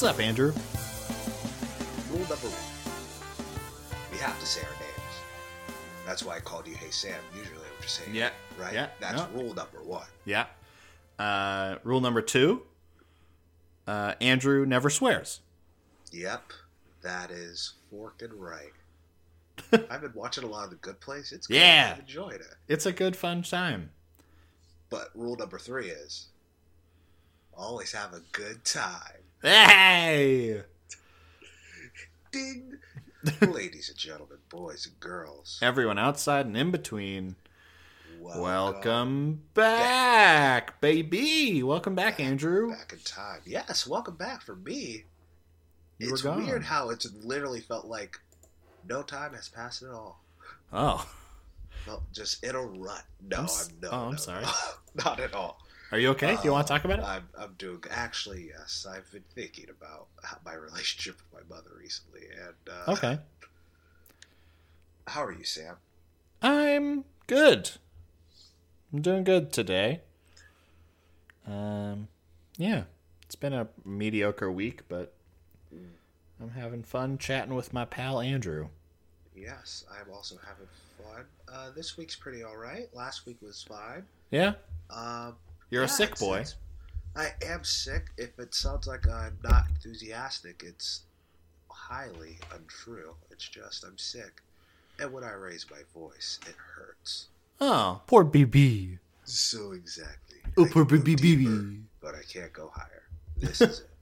What's up, Andrew? Rule number one. We have to say our names. That's why I called you Hey Sam. Usually I would just say Yeah, right? yeah, That's no. rule number one. Yeah. Uh, rule number two uh, Andrew never swears. Yep. That is forking right. I've been watching a lot of The Good Place. It's good. Yeah. I've enjoyed it. It's a good, fun time. But rule number three is always have a good time. Hey! Ding! Ladies and gentlemen, boys and girls, Everyone outside and in between, welcome, welcome back, baby. Welcome back, Andrew. back in time. Yes, welcome back for me. You gone. weird how it's literally felt like no time has passed at all. Oh, Well, just in a rut. No, I'm I'm, no, oh, I'm no, sorry. no. not at all. Are you okay? Do you want to talk about it? I'm, I'm doing. Actually, yes. I've been thinking about my relationship with my mother recently, and uh, Okay. How are you, Sam? I'm good. I'm doing good today. Um, yeah, it's been a mediocre week, but I'm having fun chatting with my pal Andrew. Yes, I'm also having fun. Uh, this week's pretty all right. Last week was fine. Yeah, Um, you're a sick boy. it's- I am sick. If it sounds like I'm not enthusiastic, it's highly untrue. It's just I'm sick, and when I raise my voice, it hurts. Oh, poor BB. So exactly. Oh, poor go BB. but I can't go higher. This is it.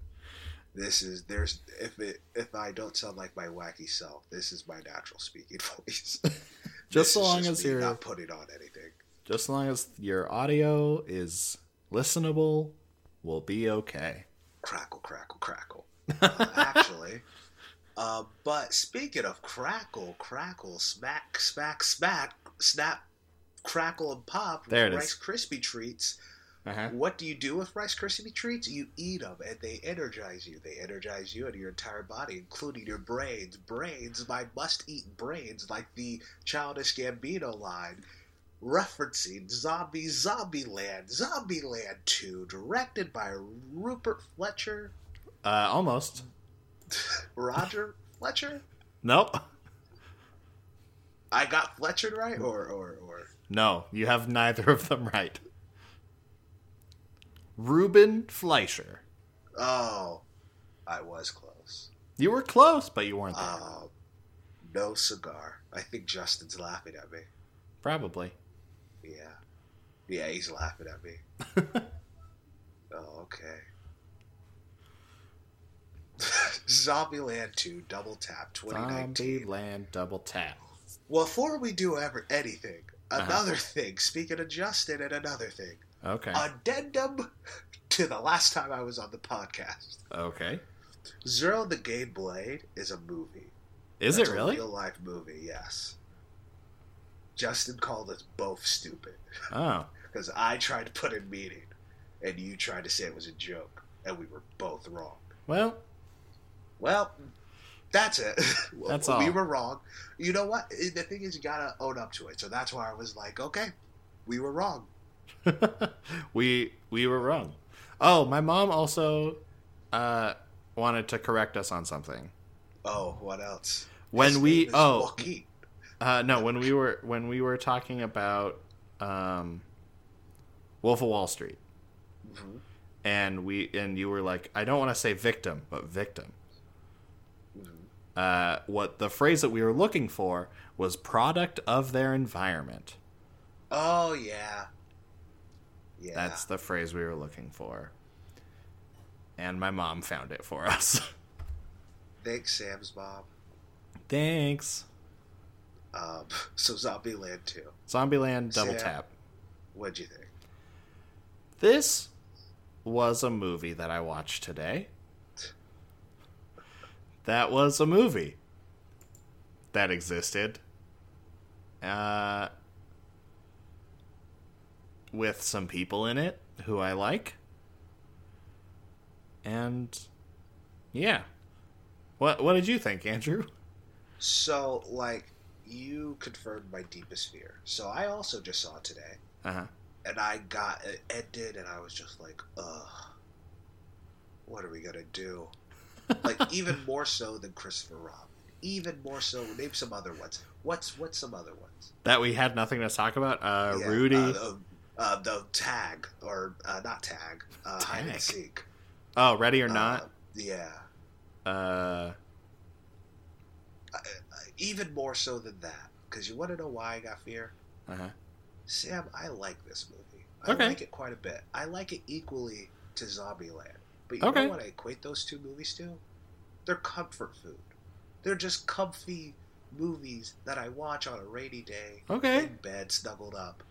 This is there's if it if I don't sound like my wacky self, this is my natural speaking voice. Just This so long just as you're, not putting on anything. Just as long as your audio is listenable, we'll be okay. Crackle, crackle, crackle. Uh, actually, uh, but speaking of crackle, crackle, smack, smack, smack, snap, crackle, and pop. There it is. Rice Krispie treats. Uh-huh. What do you do with Rice Krispie treats? You eat them, and they energize you. They energize you and your entire body, including your brains. Brains, my must-eat brains, like the Childish Gambino line, referencing Zombie Zombieland, Zombieland 2, directed by Rupert Fletcher, Uh, almost. Roger Fletcher. Nope. I got Fletcher right, or or or No, you have neither of them right. Ruben Fleischer. oh, I was close. You were close, but you weren't there. Um, no cigar. I think Justin's laughing at me. Probably. Yeah. Yeah, he's laughing at me. oh, okay. Zombieland 2 Double Tap 2019. Zombieland double tap. Well, before we do ever anything, Uh-huh. another thing, speaking of Justin and another thing, Okay. addendum to the last time I was on the podcast. okay. Zero the Game Blade is a movie. Is That's it a really? real life movie, yes. Justin called us both stupid. Oh. because I tried to put in meaning, and you tried to say it was a joke, and we were both wrong. Well, Well, that's it. That's we all. were wrong. You know what? The thing is, you gotta own up to it. So that's why I was like, okay, we were wrong. we we were wrong. Oh, my mom also uh wanted to correct us on something. Oh, what else? When His we oh Joaquin. Uh no, when we were when we were talking about um Wolf of Wall Street Mhm, and we and you were like I don't want to say victim, but victim. mhm. Uh what the phrase that we were looking for was product of their environment. Oh yeah, yeah. That's the phrase we were looking for. And my mom found it for us. Thanks, Sam's mom. Thanks. Um, so Zombieland 2. Zombieland Double Sam. Tap. What'd you think? This was a movie that I watched today. That was a movie that existed. Uh, with some people in it who I like. And yeah. What what did you think, Andrew? So, like, you confirmed my deepest fear. So I also just saw it today. Uh-huh. and I got it ended, and I was just like, ugh, what are we gonna do? like even more so than Christopher Robin. Even more so. Name some other ones. What's what's some other ones? that we had nothing to talk about. Uh, Yeah, Rudy. uh, the, uh, the tag or uh, not tag. Uh, hide Tag? and seek. oh, ready or Uh, not? yeah. Uh, Uh, even more so than that, because you want to know why I got fear. uh-huh. Sam, I like this movie. I Okay. like it quite a bit. I like it equally to Zombieland. But you Okay. know what I equate those two movies to? They're comfort food. They're just comfy movies that I watch on a rainy day Okay. in bed, snuggled up.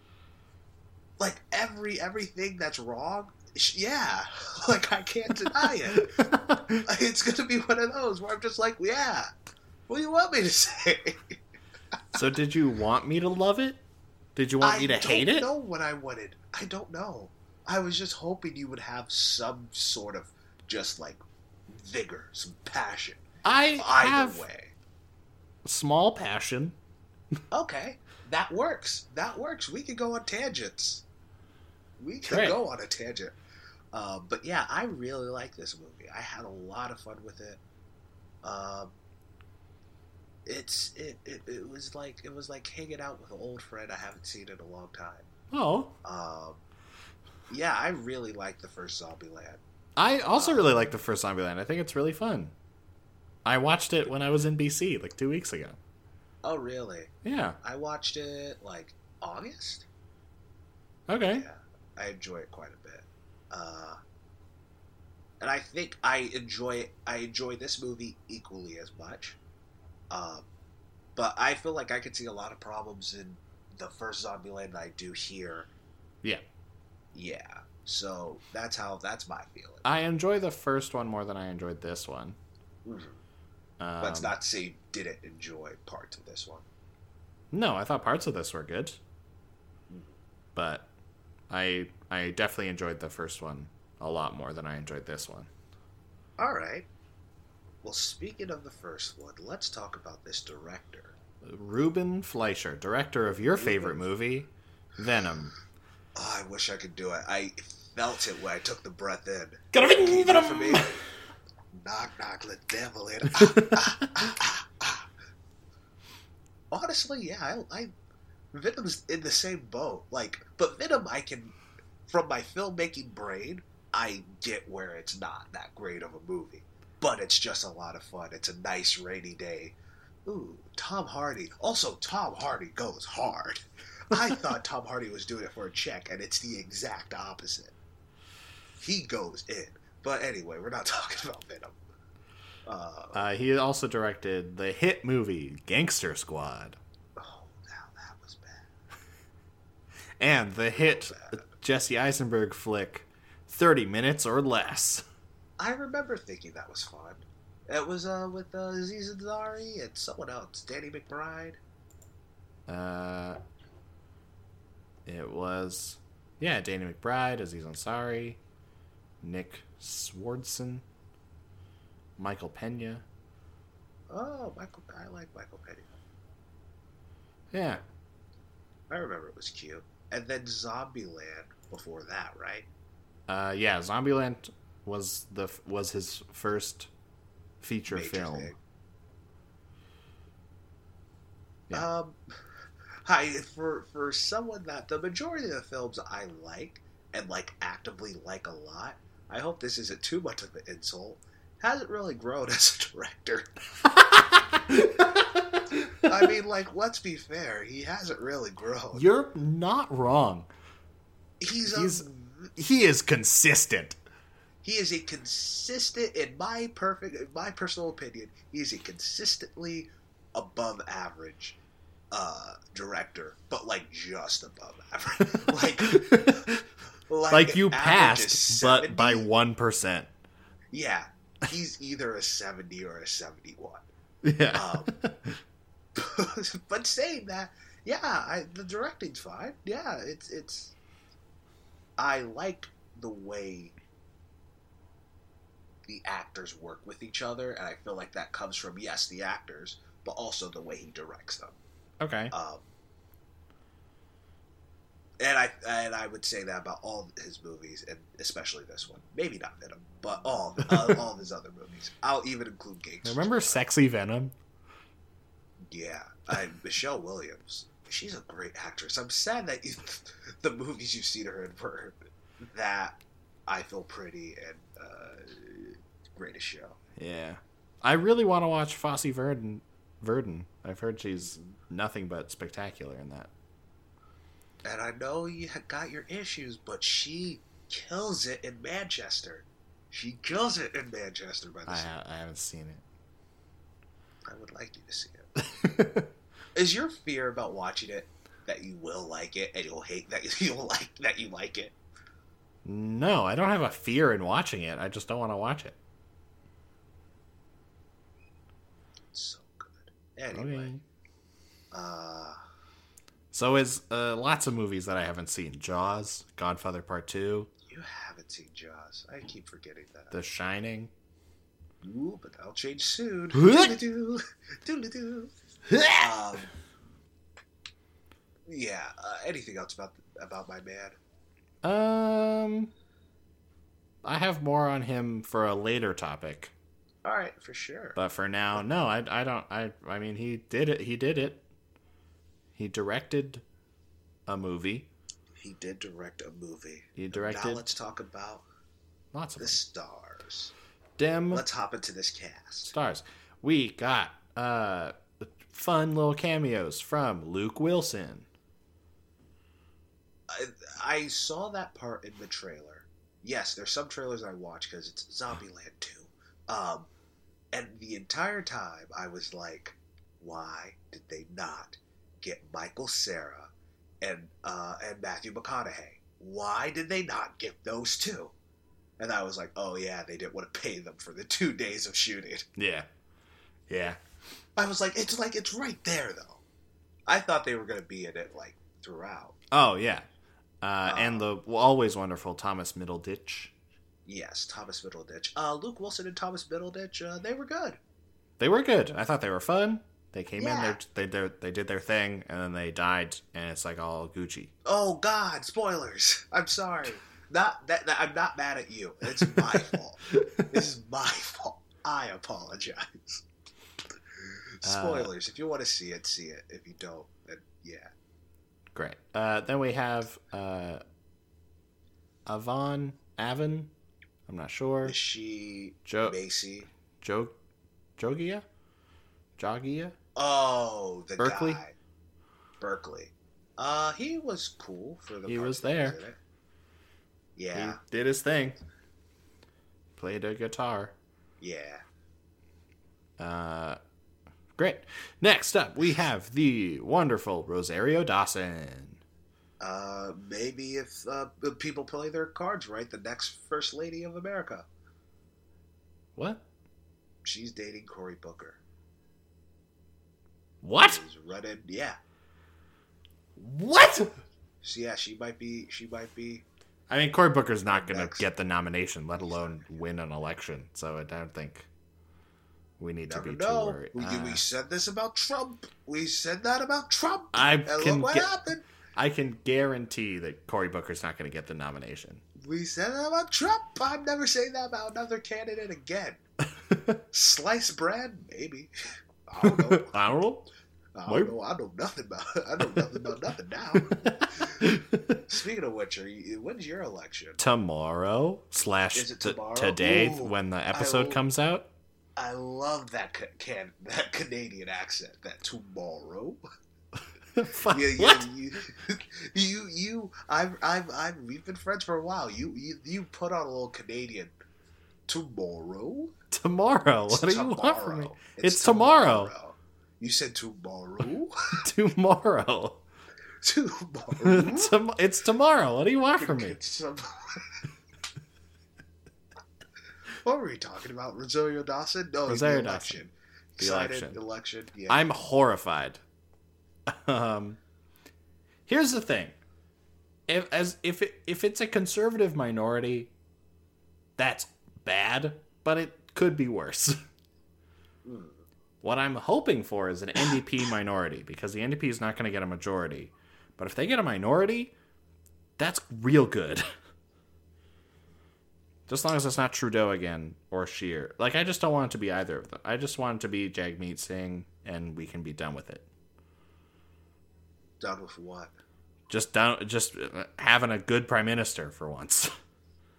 Like every everything that's wrong, yeah, like I can't deny it. It's gonna be one of those where I'm just like, yeah. What do you want me to say? so, did you want me to love it? Did you want I me to hate it? I don't know what I wanted. I don't know. I was just hoping you would have some sort of just like vigor, some passion. I Either have way. small passion. Okay, that works. That works. We can go on tangents. We can Great. go on a tangent. Um, but yeah, I really like this movie. I had a lot of fun with it. Um, it's it, it it was like it was like hanging out with an old friend I haven't seen in a long time. Oh, Um, yeah, I really like the first Zombieland. I also really like the first Zombieland. I think it's really fun. I watched it when I was in BC like two weeks ago. Oh, really? Yeah. I watched it like August. Okay. Yeah, I enjoy it quite a bit. Uh, and I think I enjoy I enjoy this movie equally as much. Um, but I feel like I could see a lot of problems in the first Zombieland that I do here. Yeah. Yeah. So that's how that's my feeling. I enjoy the first one more than I enjoyed this one. Mhm. Um, it's not say you didn't enjoy parts of this one. No, I thought parts of this were good, but I I definitely enjoyed the first one a lot more than I enjoyed this one. All right. Well, speaking of the first one, let's talk about this director. Ruben Fleischer, director of your favorite movie, Venom. Oh, I wish I could do it. I felt it when I took the breath in. Gotta Can you do it for me? Venom! knock, knock, let the devil in. Ah, ah, ah, ah, ah. Honestly, yeah, I, I Venom's in the same boat. Like, but Venom, I can, from my filmmaking brain, I get where it's not that great of a movie, but it's just a lot of fun. It's a nice rainy day. Ooh, Tom Hardy. Also, Tom Hardy goes hard. I thought Tom Hardy was doing it for a check, and it's the exact opposite. He goes in. But anyway, we're not talking about Venom. Uh, Uh, he also directed the hit movie Gangster Squad oh, now that was bad. and the hit Jesse Eisenberg flick 30 Minutes or Less. I remember thinking that was fun. It was uh, with uh, Aziz Ansari and someone else, Danny McBride. Uh, it was, yeah, Danny McBride, Aziz Ansari, Nick Swardson, Michael Pena. Oh, Michael, I like Michael Pena. Yeah, I remember it was cute. And then Zombieland before that, right? uh, yeah. Zombieland was the was his first feature Major film. thing. Yeah. Um, hi for for someone that the majority of the films I like and like actively like a lot. I hope this isn't too much of an insult. Hasn't really grown as a director. I mean, like, let's be fair. He hasn't really grown. You're not wrong. He's, he's- a, He is consistent. He is a consistent, in my perfect, in my personal opinion, he is a consistently above average uh director, but like just above average. like, like, like you passed, but by one percent. Yeah, he's either a seventy or a seventy-one. Yeah. Um, but saying that, yeah, I, the directing's fine. Yeah, it's it's. I like the way the actors work with each other, and I feel like that comes from yes, the actors, but also the way he directs them. okay. Um, and I and I would say that about all his movies, and especially this one. Maybe not Venom, but all uh, all of his other movies. I'll even include Gangster. Remember Sexy Venom? Yeah, I, Michelle Williams. She's a great actress. I'm sad that you, the movies you've seen her in were that I Feel Pretty and uh, Greatest Show. Yeah. I really want to watch Fosse Verdon. Verdon. I've heard she's nothing but spectacular in that. And I know you got your issues, but she kills it in Manchester. She kills it in Manchester by the I, ha- I haven't seen it. I would like you to see it. Is your fear about watching it that you will like it and you'll hate that you'll like that you like it? no, I don't have a fear in watching it. I just don't want to watch it. It's so good. Anyway, Okay. uh, So is uh, lots of movies that I haven't seen. Jaws, Godfather Part 2, you haven't seen Jaws. I keep forgetting that. The Shining. Ooh, but that'll change soon. What? Doodle-doo, doodle-doo. um, yeah. Uh, anything else about about my man? Um I have more on him for a later topic. All right, for sure. But for now, no, I, I don't. I I mean, he did it. He did it. He directed a movie. He did direct a movie. He directed. Now let's talk about lots of the stars. Dem Let's hop into this cast. stars. We got uh fun little cameos from Luke Wilson. I, I saw that part in the trailer. Yes, there's some trailers I watch because it's Zombieland 2. Um, and the entire time I was like, why did they not get Michael Cera and uh, and Matthew McConaughey? Why did they not get those two? And I was like, oh yeah, they didn't want to pay them for the two days of shooting. Yeah, yeah. I was like, it's like it's right there though. I thought they were gonna be in it like throughout. Oh yeah. Uh, and the always wonderful Thomas Middleditch. Yes, Thomas Middleditch. Uh, Luke Wilson and Thomas Middleditch, uh, they were good. They were good. I thought they were fun. They came Yeah. in, they they they did their thing, and then they died, and it's like all Gucci. Oh God, spoilers! I'm sorry. Not that, that- I'm not mad at you. It's my fault. This is my fault. I apologize. Spoilers. if you want to see it, see it. If you don't, then yeah. Great. Uh, then we have uh, Avan Avan. I'm not sure. Is she Jo Macy? Jo Jogia, Jogia. Oh, the Berkeley? guy. Berkeley. Uh, he was cool for the. He was there. Yeah, He did his thing. Played a guitar. yeah. Uh, great. Next up, we have the wonderful Rosario Dawson. Uh, maybe if uh, the people play their cards right, the next first lady of America. What? She's dating Cory Booker. What? She's running. Yeah. What? So yeah, she might be. She might be. I mean, Cory Booker's not going to get the nomination, let alone win an election. So I don't think we need to Never be too worried. We, Uh, we said this about Trump. We said that about Trump. I and can look what get- happened. I can guarantee that Cory Booker's not going to get the nomination. We said that about Trump. I'm never saying that about another candidate again. Sliced bread, maybe. I don't know. I don't know. I don't know. I know nothing about. I know nothing about nothing now. Speaking of which, are you, when's your election? tomorrow slash Is it t- today Ooh, when the episode I- comes out. I love that ca- can that Canadian accent. That tomorrow. Fuck, Yeah, yeah, what? you, you, you. I've, I've, I've. We've been friends for a while. You, you, you put on a little Canadian. Tomorrow. Tomorrow. It's What do you want from me? tomorrow. It's tomorrow. You said tomorrow. Tomorrow. tomorrow. Tom- it's tomorrow. What do you want from me? What were we talking about? Rosario Dawson? No, Rosario the Dawson. election. The Excited election. election. Yeah. I'm horrified. Um, here's the thing: if as if it, if it's a conservative minority, that's bad, but it could be worse. What I'm hoping for is an NDP minority because the NDP is not going to get a majority. But if they get a minority, That's real good. Just as long as it's not Trudeau again or Scheer. Like I just don't want it to be either of them. I just want it to be Jagmeet Singh and we can be done with it. Done with what? Just down just uh, having a good prime minister for once.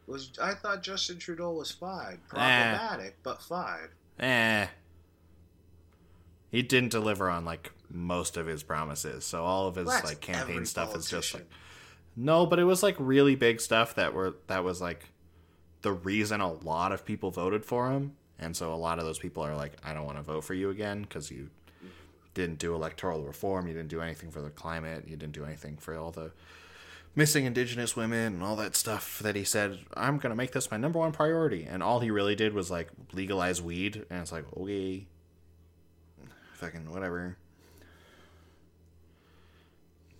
Was I thought Justin Trudeau was fine, problematic, but fine. eh. He didn't deliver on like most of his promises. So all of his like campaign stuff is just like. No, but it was like really big stuff that were that was like the reason a lot of people voted for him, and so a lot of those people are like, I don't want to vote for you again because you didn't do electoral reform, you didn't do anything for the climate, you didn't do anything for all the missing indigenous women and all that stuff that he said i'm gonna make this my number one priority. And all he really did was like legalize weed and it's like okay fucking whatever.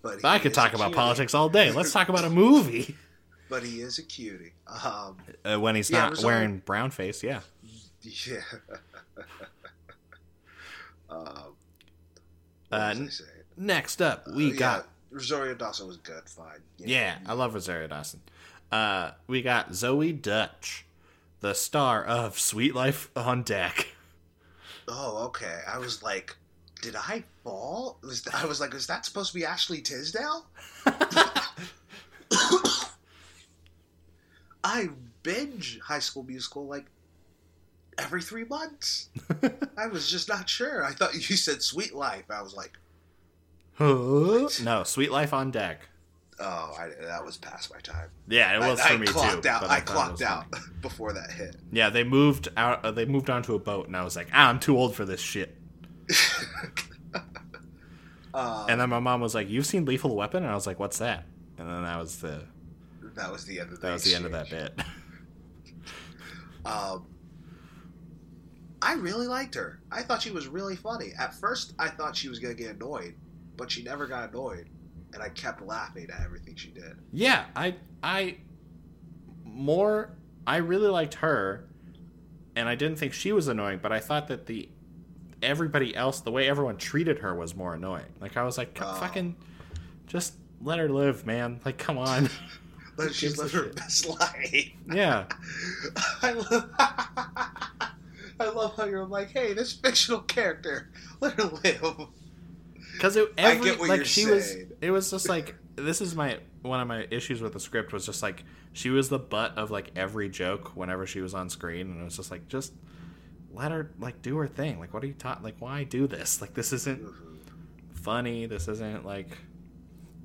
But i could talk about politics all day. Let's talk about a movie. But he is a cutie. Um, uh, when he's Yeah, not wearing brown face yeah. Yeah. um, Uh, was I n- saying? next up we Uh, yeah, got Rosario Dawson was good. Fine. Yeah, I love Rosario Dawson. Uh, we got Zoey Deutch, the star of Suite Life on Deck. Oh, okay. I was like, did I fall? Was I was like, is that supposed to be Ashley Tisdale? I binge High School Musical like every three months. I was just not sure. I thought you said Suite Life. I was like, no, Suite Life on Deck. oh, I, that was past my time. Yeah, it was I, for I me clocked too. out. but I, clocked out funny. before that hit. Yeah, they moved out. Uh, they moved onto a boat, and I was like, ah, I'm too old for this shit. Um, And then my mom was like, "You've seen Lethal Weapon?" And I was like, "What's that?" And then that was the that was the end of that was the end of that bit. Um, I really liked her. I thought she was really funny. At first, I thought she was gonna get annoyed, but she never got annoyed, and I kept laughing at everything she did. Yeah, I I more I really liked her and I didn't think she was annoying, but I thought that the everybody else the way everyone treated her was more annoying. Like I was like Oh. fucking just let her live, man. Like come on. But she's living her shit? best life. yeah. I love. I love how you're like, hey, this fictional character, let her live. Cuz it every like she saying. was it was just like this is my one of my issues with the script was just like she was the butt of like every joke whenever she was on screen and it was just like just let her like do her thing. Like what are you taught like why do this? Like this isn't funny. This isn't like,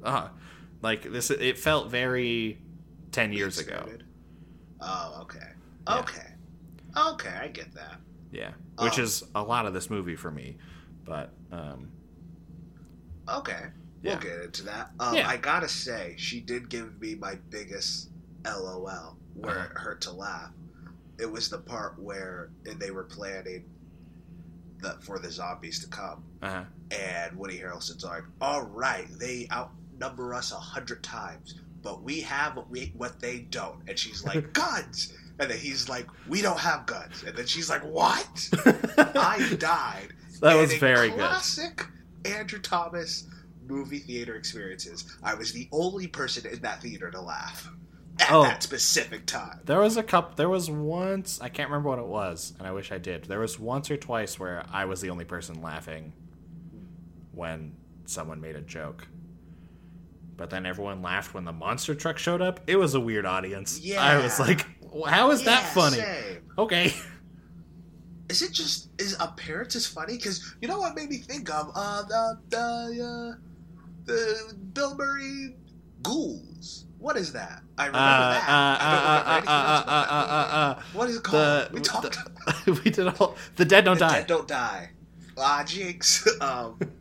uh, like this. It felt very ten years ago. Oh, okay. Yeah. Okay. Okay, I get that. Yeah, which Um, is a lot of this movie for me. But um, Okay. Yeah. We'll get into that. Um, Yeah. I gotta say, she did give me my biggest LOL, where Uh-huh. it hurt to laugh. It was the part where they were planning the, for the zombies to come, uh, and Woody Harrelson's like, "All right, they outnumber us a hundred times, but we have what we what they don't." And she's like, "Guns," and then he's like, "We don't have guns," and then she's like, "What?" I died. that And was very good. Classic Andrew Thomas movie theater experiences. I was the only person in that theater to laugh at Oh. that specific time. There was a couple. There was once I can't remember what it was, and I wish I did. There was once or twice where I was the only person laughing when someone made a joke. But then everyone laughed when the monster truck showed up. It was a weird audience. Yeah, I was like, "How is that funny?" Same. Okay. Is it just is appearances funny? Because you know what made me think of uh the the uh, the Bill Murray ghouls. What is that? I remember uh, that. uh, I don't remember uh, anything else about that movie. What is it the, called? we the- talked. we did all the dead don't The die. Dead don't die. Ah, jinx. Um,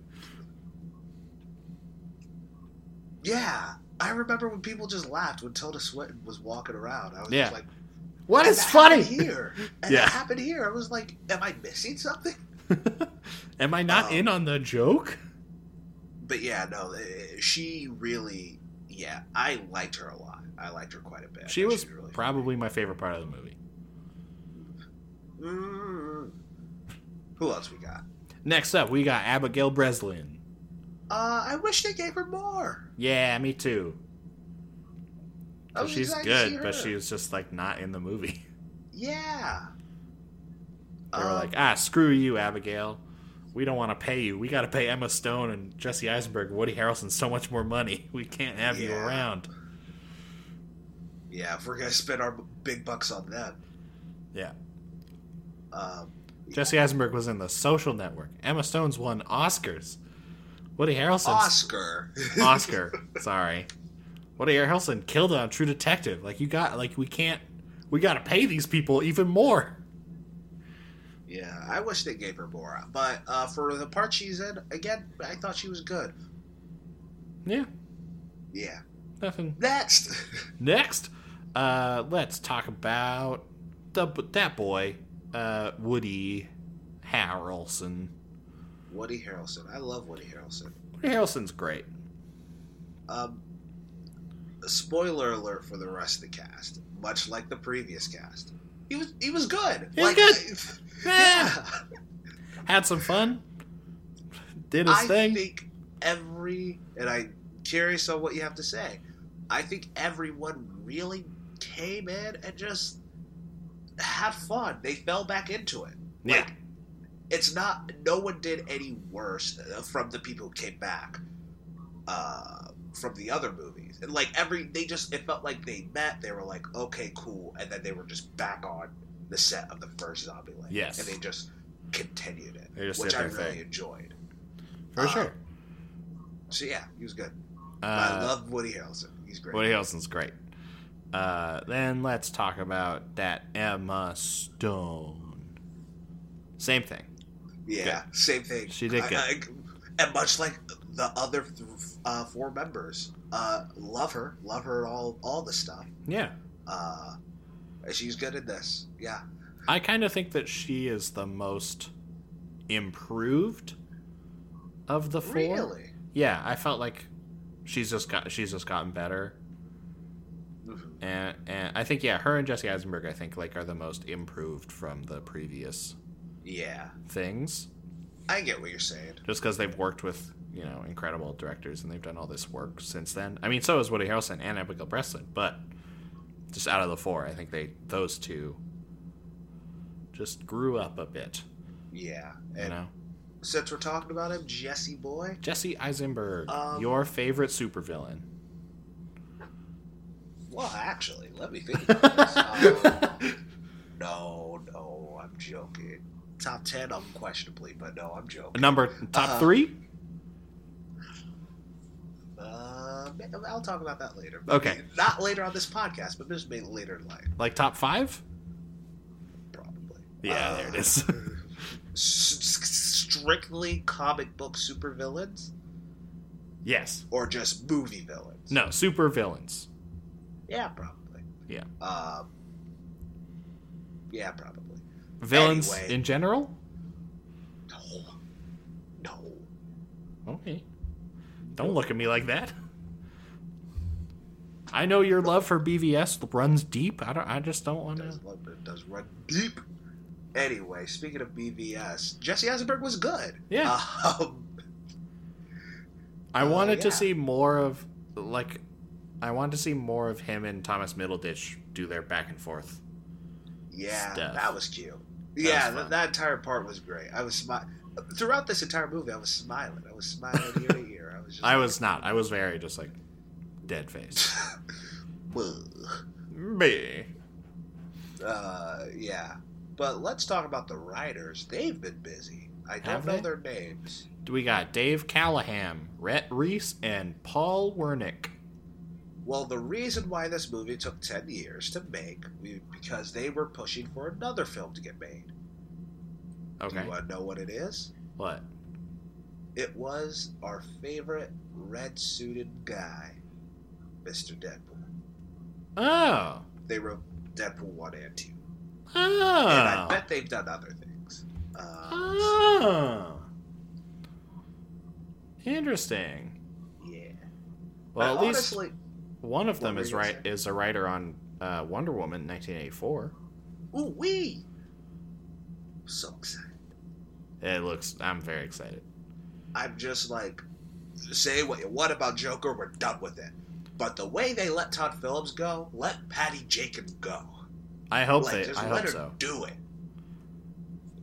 yeah, I remember when people just laughed when Tilda Swinton was walking around. I was Yeah. just like, what and is that funny? here? And Yeah. that happened here. I was like, am I missing something? Am I not Um, in on the joke? But yeah, no, eh, she really, yeah, I liked her a lot. I liked her quite a bit. She I was really probably my favorite part of the movie. Mm. Who else we got? Next up, we got Abigail Breslin. Uh, I wish they gave her more. Yeah, me too. I was she's excited to see good, but she was just like not in the movie. yeah. They were Um, like, ah, screw you, Abigail. We don't want to pay you. We got to pay Emma Stone and Jesse Eisenberg, and Woody Harrelson so much more money. We can't have you around. yeah, if we're gonna spend our big bucks on them, Yeah. um, Jesse Eisenberg was in The Social Network. Emma Stone's won Oscars. Woody Harrelson. Oscar. Oscar. Sorry. Woody Harrelson killed it on True Detective. Like you got, like we can't, we got to pay these people even more. yeah, I wish they gave her more, but uh, for the part she's in, again, I thought she was good. Yeah. Yeah. Nothing. Next. Next, uh, let's talk about the that boy, uh, Woody Harrelson. Woody Harrelson. I love Woody Harrelson. Woody Harrelson's great. Um, spoiler alert for the rest of the cast. Much like the previous cast, he was he was good. He was good. Yeah. Had some fun. Did his I thing. I think every, and I'm curious on what you have to say. I think everyone really came in and just had fun. They fell back into it. yeah. Like, it's not. No one did any worse uh, from the people who came back uh, from the other movies. And like every, they just it felt like they met. They were like, okay, cool, and then they were just back on the set of the first zombie Zombieland. Yes. and they just continued it, They just which I really thing. enjoyed. For sure. So yeah, he was good. I Uh, love Woody Harrelson. He's great. Woody Harrelson's great. Uh, then let's talk about that Emma Stone. Same thing. yeah, same thing. She did I- good. I- and much like the other th- uh, four members, uh, love her, love her all all the stuff. Yeah. Uh, she's good at this. Yeah, I kind of think that she is the most improved of the four. really. Yeah, I felt like she's just got she's just gotten better. And and I think yeah, her and Jesse Eisenberg I think like are the most improved from the previous Yeah, things. I get what you're saying. Just because they've worked with you know incredible directors and they've done all this work since then. I mean, so is Woody Harrelson and Abigail Breslin, but just out of the four, I think they those two just grew up a bit. Yeah, You know, since we're talking about him, Jesse Boy. Jesse Eisenberg, Um, your favorite supervillain. Well, actually, let me think. Um, no, no, I'm joking. Top ten, unquestionably, but no, I'm joking. Number top Uh, three. Uh, I'll talk about that later. Okay. Not later on this podcast, but just maybe later in life, Like top five? probably. Yeah, Uh, there it is. strictly comic book supervillains, yes. or just movie villains? No, super villains. Yeah, probably. Yeah. Um. Yeah, probably. Villains Anyway. in general? No. No. Okay. Don't look at me like that. I know your love for BVS runs deep. I don't. I just don't want to. does, love- it does run deep. Anyway, speaking of BVS, Jesse Eisenberg was good. Yeah. Um, I Uh, wanted to see more of like. I wanted to see more of him and Thomas Middleditch do their back and forth. yeah, Stuff. that was cute. That yeah, was that, that entire part was great. I was smiling throughout this entire movie. I was smiling. I was smiling ear to ear. I was just. I like, was not. I was very just like dead face. Me. uh, yeah, but let's talk about the writers. They've been busy. I don't Have know they? their names. We got Dave Callaham, Rhett Reese, and Paul Wernick. Well, the reason why this movie took 10 years to make we- because they were pushing for another film to get made. Do Okay. you want to know what it is? What? It was our favorite red suited guy, Mr. Deadpool. Oh. They wrote Deadpool 1 and 2. Oh. And I bet they've done other things. Uh, Oh. Interesting. yeah. Well, But at least honestly, one of them is right is a writer on uh, Wonder Woman 1984. ooh, wee! So excited. It looks. I'm very excited. I'm just like, say what you want about Joker, we're done with it. But the way they let Todd Phillips go, let Patty Jenkins go. I hope Like, they. just I let hope her so. do it.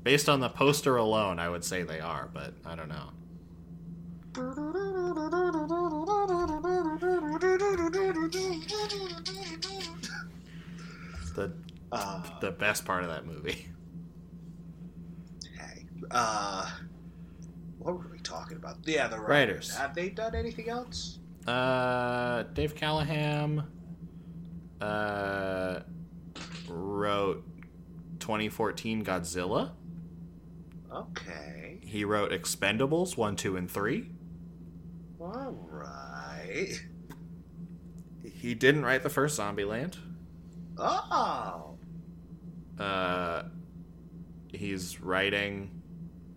Based on the poster alone, I would say they are, but I don't know. The Uh, the best part of that movie. uh, what were we talking about? Yeah, the writers. Writers. Have they done anything else? Uh, Dave Callaham uh, wrote 2014 Godzilla. Okay. He wrote Expendables 1, 2, and 3. All right. He didn't write the first Zombieland. Oh. Uh, he's writing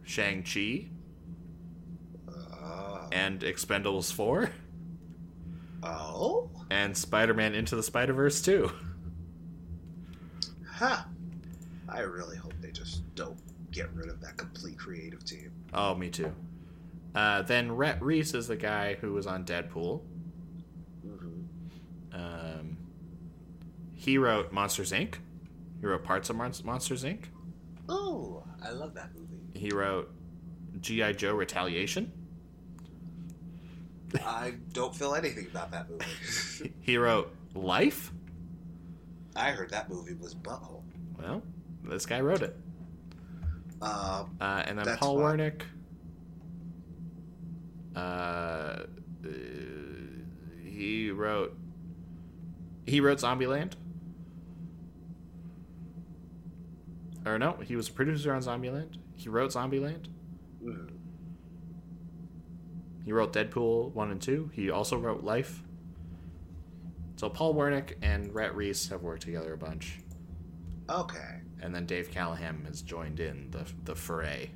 Shang-Chi Uh, and Expendables 4 oh. and Spider-Man Into the Spider-Verse 2. Huh. I really hope they just don't get rid of that complete creative team. Oh, me too. Uh, then Rhett Reese is the guy who was on Deadpool. Mm-hmm. Um, he wrote Monsters Inc. He wrote parts of Mon- Monsters Inc. Oh, I love that movie. He wrote G.I. Joe Retaliation. I don't feel anything about that movie. He wrote Life. I heard that movie was butthole. Well, this guy wrote it. Um, Uh, and then Paul fine. Wernick. Uh, uh, he wrote. He wrote Zombieland. Or no, he was a producer on Zombieland. He wrote Zombieland. mm, He wrote Deadpool 1 and 2. He also wrote Life. So Paul Wernick and Rhett Reese have worked together a bunch. okay. And then Dave Callaham has joined in the, the fray.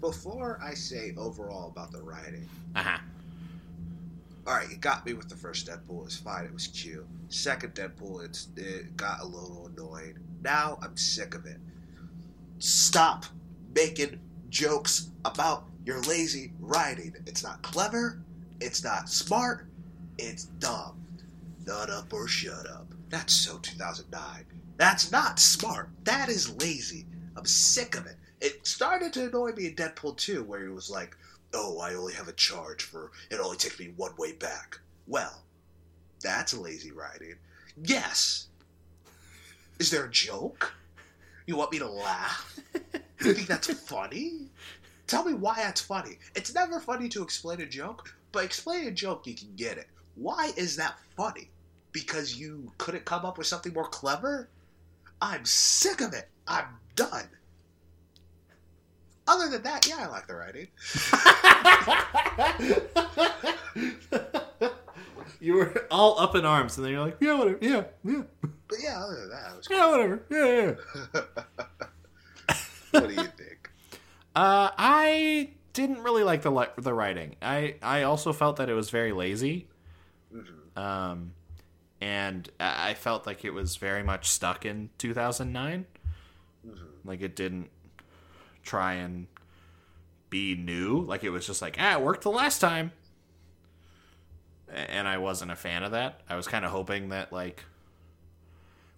Before I say overall about the writing, Aha. all right, it got me with the first Deadpool. It was fine. It was cute. Second Deadpool, it's it got a little annoying. Now I'm sick of it. Stop making jokes about your lazy writing. It's not clever. It's not smart. It's dumb. Nut up or shut up. That's so 2009. That's not smart. That is lazy. I'm sick of it. It started to annoy me in Deadpool 2, where it was like, oh, I only have a charge for it only takes me one way back. Well, that's lazy writing. Yes. Is there a joke? You want me to laugh? You think that's funny? Tell me why that's funny. It's never funny to explain a joke, but explain a joke, you can get it. Why is that funny? Because you couldn't come up with something more clever? I'm sick of it. I'm done. Other than that, yeah, I like the writing. you were all up in arms, and then you're like, yeah, whatever, yeah, yeah, But yeah, other than that, was yeah, whatever, yeah, yeah. What do you think? Uh, I didn't really like the li- the writing. I I also felt that it was very lazy. Mhm. Um, and I felt like it was very much stuck in 2009. Mhm. Like it didn't try and be new. Like it was just like, ah, it worked the last time. And I wasn't a fan of that. I was kind of hoping that like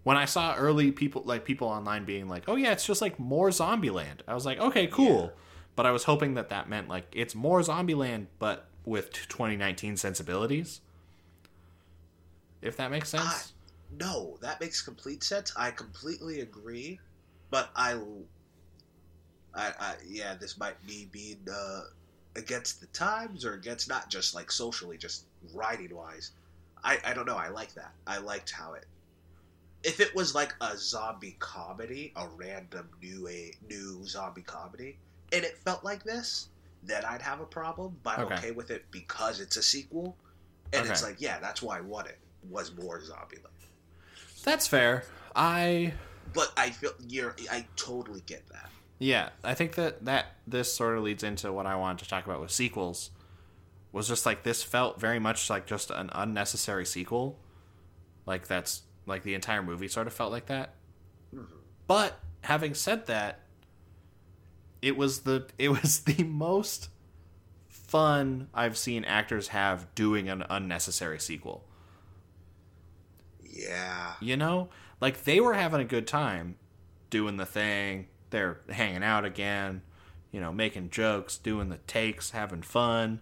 when I saw early people like people online being like, "Oh yeah, it's just like more Zombieland." I was like, "Okay, cool." But I was hoping that that meant like it's more Zombieland but with 2019 sensibilities. If that makes sense. I- No, that makes complete sense. I completely agree, but I, I, I yeah, this might be being uh, against the times or against not just like socially, just writing wise. I, I don't know. I like that. I liked how it. If it was like a zombie comedy, a random new a new zombie comedy, and it felt like this, then I'd have a problem. But I'm Okay. okay with it because it's a sequel, and it's like, yeah, that's why I want it. Was more zombie like. That's fair. I But I feel you're. I totally get that. Yeah, I think that that this sort of leads into what I wanted to talk about with sequels. Was just like this felt very much like just an unnecessary sequel. Like that's like the entire movie sort of felt like that. Mm-hmm. But having said that, it was the it was the most fun I've seen actors have doing an unnecessary sequel. Yeah. You know? Like they were having a good time doing the thing. They're hanging out again, you know, making jokes, doing the takes, having fun.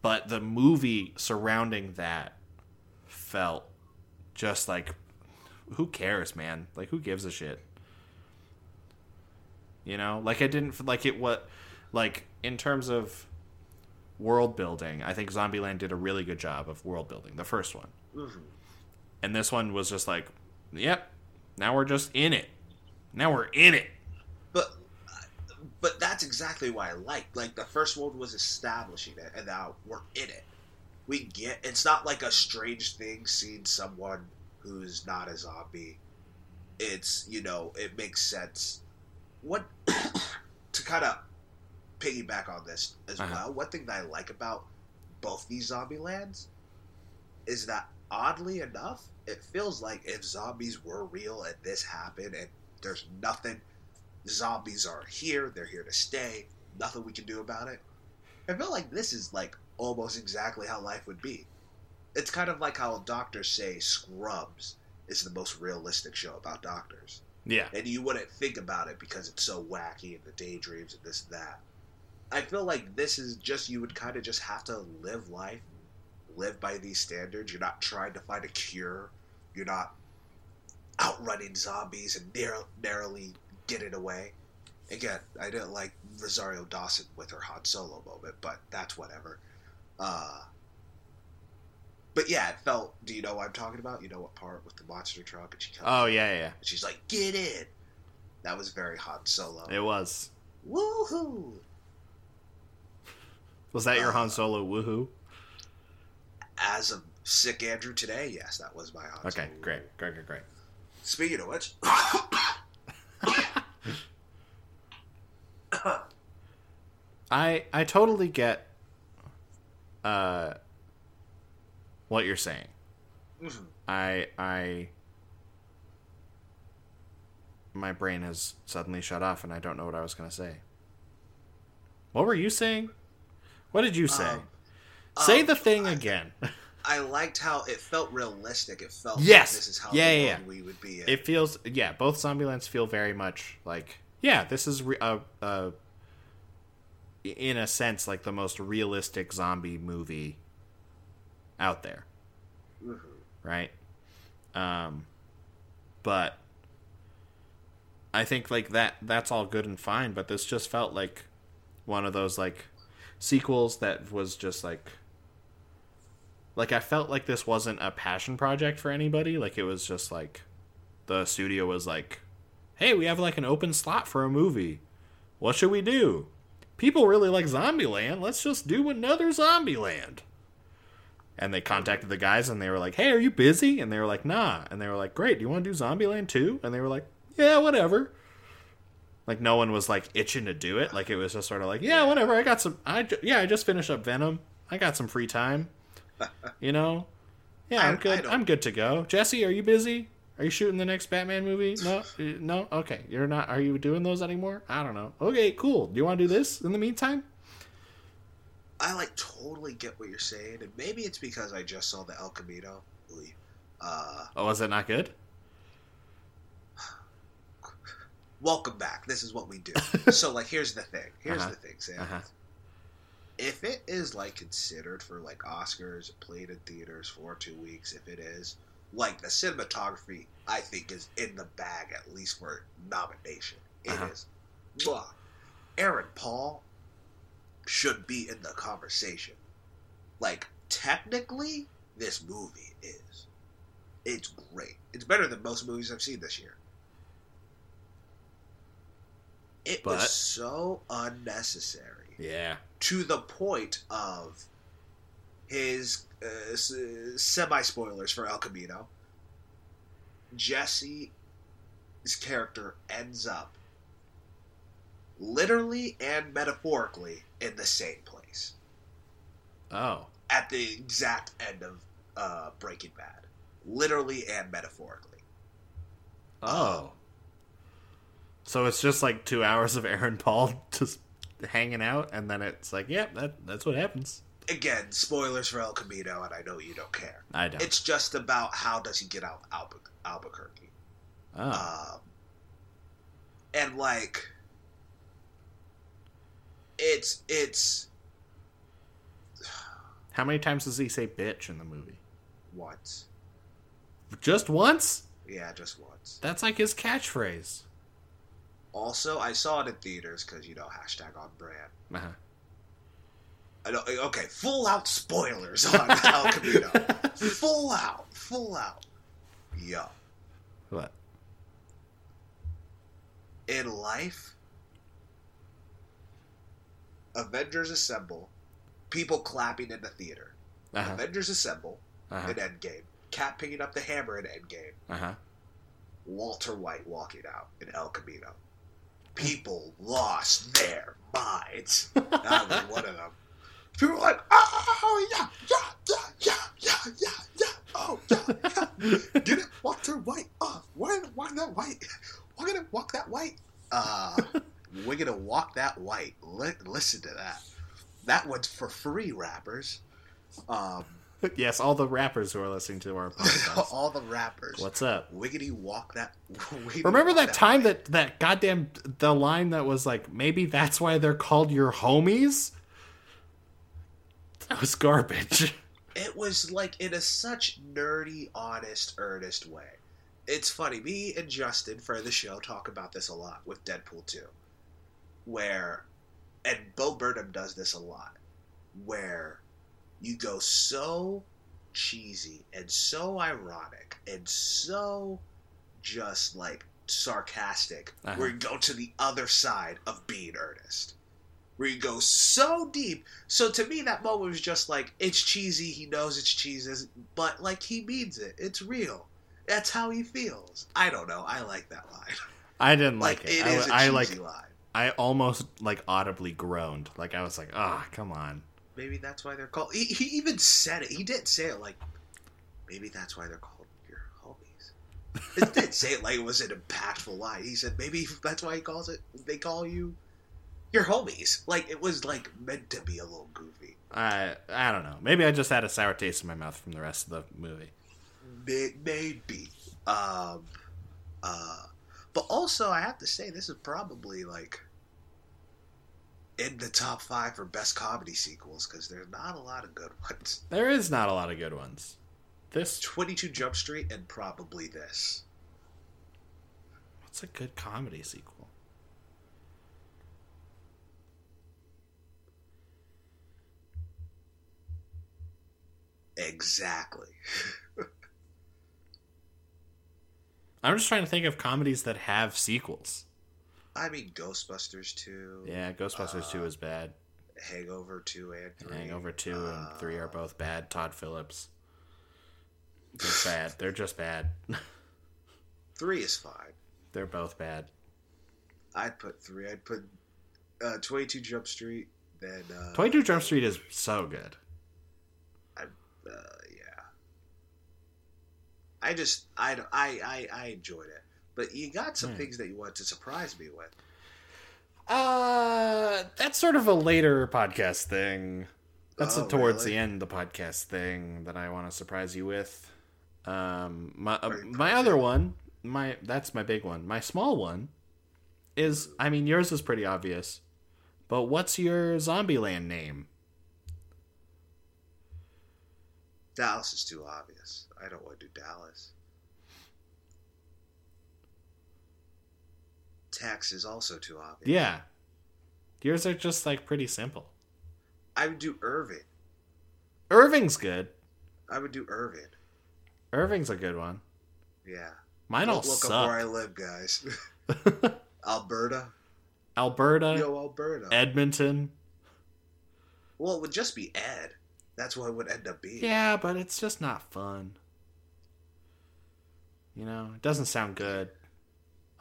But the movie surrounding that felt just like who cares, man? Like who gives a shit? You know, like I didn't like it what like in terms of world building, I think Zombieland did a really good job of world building, the first one. Mm-hmm. And this one was just like, yep, now we're just in it. Now we're in it. But but that's exactly why I like. Like the first world was establishing it, and now we're in it. We get it's not like a strange thing seeing someone who's not a zombie. It's you know it makes sense. What to kind of piggyback on this as Uh-huh. well. One thing that I like about both these zombie lands is that oddly enough, it feels like if zombies were real and this happened and there's nothing zombies are here, they're here to stay, nothing we can do about it. I feel like this is like almost exactly how life would be. It's kind of like how doctors say Scrubs is the most realistic show about doctors. Yeah. And you wouldn't think about it because it's so wacky and the daydreams and this and that. I feel like this is just you would kind of just have to live life, live by these standards. You're not trying to find a cure. You're not outrunning zombies and narrow, narrowly getting away. Again, I didn't like Rosario Dawson with her Han Solo moment, but that's whatever. Uh, but yeah, it felt. Do you know what I'm talking about? You know what part with the monster truck and she comes Oh yeah, yeah. she's like, "Get in." That was very Han Solo. It was. Woohoo! Was that your Uh, Han Solo woohoo? As of sick Andrew today, yes, that was my Han Okay, Solo. great, great, great, great. Speaking of which, I I totally get uh what you're saying. Mhm. I I my brain has suddenly shut off and I don't know what I was going to say. What were you saying? What did you say? Um, say um, the thing I- again. I liked how it felt realistic. It felt Yes. like this is how Yeah, yeah, yeah. we would be in. it feels yeah, both Zombielands feel very much like yeah, this is re- a, a in a sense like the most realistic zombie movie out there. Mhm. right? Um, but I think like that that's all good and fine, but this just felt like one of those like sequels that was just like like I felt like this wasn't a passion project for anybody. Like it was just like the studio was like, "Hey, we have like an open slot for a movie. What should we do? People really like Zombieland. Let's just do another Zombieland." And they contacted the guys and they were like, "Hey, are you busy?" And they were like, "Nah." And they were like, "Great. Do you want to do Zombieland too?" And they were like, "Yeah, whatever." Like no one was like itching to do it. Like it was just sort of like, "Yeah, whatever. I got some I ju- yeah, I just finished up Venom. I got some free time." You know? Yeah, I'm good. I'm good to go. Jesse, are you busy? Are you shooting the next Batman movie? No, Uh, no. Okay, you're not. Are you doing those anymore? I don't know. Okay, cool. Do you want to do this in the meantime? I like totally get what you're saying, and maybe it's because I just saw the El Camino. Uh, Oh, was it not good? welcome back. This is what we do. so, like, here's the thing. Here's Uh-huh. the thing, Sam. Uh-huh. If it is like considered for like Oscars, played in theaters for two weeks, if it is like the cinematography, I think is in the bag at least for nomination. It is. Uh-huh. Mwah. Aaron Paul should be in the conversation. Like technically, this movie is. It's great. It's better than most movies I've seen this year. It But- was so unnecessary Yeah. to the point of his uh, semi spoilers for El Camino. Jesse's character ends up literally and metaphorically in the same place Oh. at the exact end of uh, Breaking Bad, literally and metaphorically. Oh. So it's just like two hours of Aaron Paul just hanging out, and then it's like, yep, that that's what happens. Again, spoilers for El Camino, and I know you don't care. I don't. It's just about how does he get out Albu- Albuquerque. oh. Um, and like, it's it's How many times does he say bitch in the movie? once, Just once? yeah, just once. That's like his catchphrase. Also, I saw it in theaters because you know hashtag on brand. Uh-huh. I don't, okay, full out spoilers on El Camino. full out, full out. Yo, What? in life, Avengers Assemble, people clapping in the theater. Uh-huh. Avengers Assemble Uh-huh. in Endgame. Cap picking up the hammer in Endgame. Uh-huh. Walter White walking out in El Camino. People lost their minds. I was one of them. People were like, oh, yeah, yeah, yeah, yeah, yeah, yeah, yeah, oh, yeah, yeah. Get it, Walter White off. Why, why that white? We're gonna walk that white. Uh, we're gonna walk that white. Li- listen to that. That one's for free, rappers. Um, yes, all the rappers who are listening to our podcast. all the rappers. What's up? Wiggity walk that. wiggity Remember walk that time that that goddamn the line that was like maybe that's why they're called your homies? That was garbage. it was like in a such nerdy, honest, earnest way. It's funny. Me and Justin for the show talk about this a lot with Deadpool 2, where, and Bo Burnham does this a lot, where you go so cheesy and so ironic and so just like sarcastic, Uh-huh. where you go to the other side of being earnest. Where you go so deep. So to me, that moment was just like, it's cheesy. He knows it's cheesy, but like he means it. It's real. That's how he feels. I don't know. I like that line. I didn't like, Like, it. it I, is a I cheesy like line. I almost like audibly groaned. Like I was like, "Ah, come on." Maybe that's why they're called. He, he even said it. He did say it like, maybe that's why they're called your homies. It did say it like it was an impactful line. He said maybe that's why he calls it. They call you your homies. Like it was like meant to be a little goofy. I I don't know. Maybe I just had a sour taste in my mouth from the rest of the movie. May- Maybe. Um, uh, but also, I have to say, this is probably like in the top five for best comedy sequels because there's not a lot of good ones. There is not a lot of good ones. This 22 Jump Street and probably this. what's a good comedy sequel? Exactly. I'm just trying to think of comedies that have sequels. I mean, Ghostbusters 2, Yeah, Ghostbusters 2 is bad. Hangover 2 and 3. Hangover 2 and 3 are Uh, both bad. Todd Phillips. They're bad. They're just bad. 3 is fine. They're both bad. I'd put 3. I'd put uh, 22 Jump Street, then. Uh, 22 Jump Street is so good. uh, yeah. I just I, I I I enjoyed it, but you got some Hmm. things that you want to surprise me with. Uh, that's sort of a later podcast thing. That's Oh, towards really? the end of the podcast thing that I want to surprise you with. Um, my uh, my other one, my that's my big one. My small one is, I mean, yours is pretty obvious, but what's your Zombieland name? Dallas is too obvious. I don't want to do Dallas. Tex is also too obvious. Yeah, yours are just like pretty simple. I would do Irving. Irving's good. I would do Irving. Irving's a good one. Yeah. Mine all Look, look up where I live, guys. Alberta. Alberta, Yo, Alberta. Edmonton. Well, it would just be Ed. That's what it would end up being. Yeah, but it's just not fun. You know, it doesn't sound good.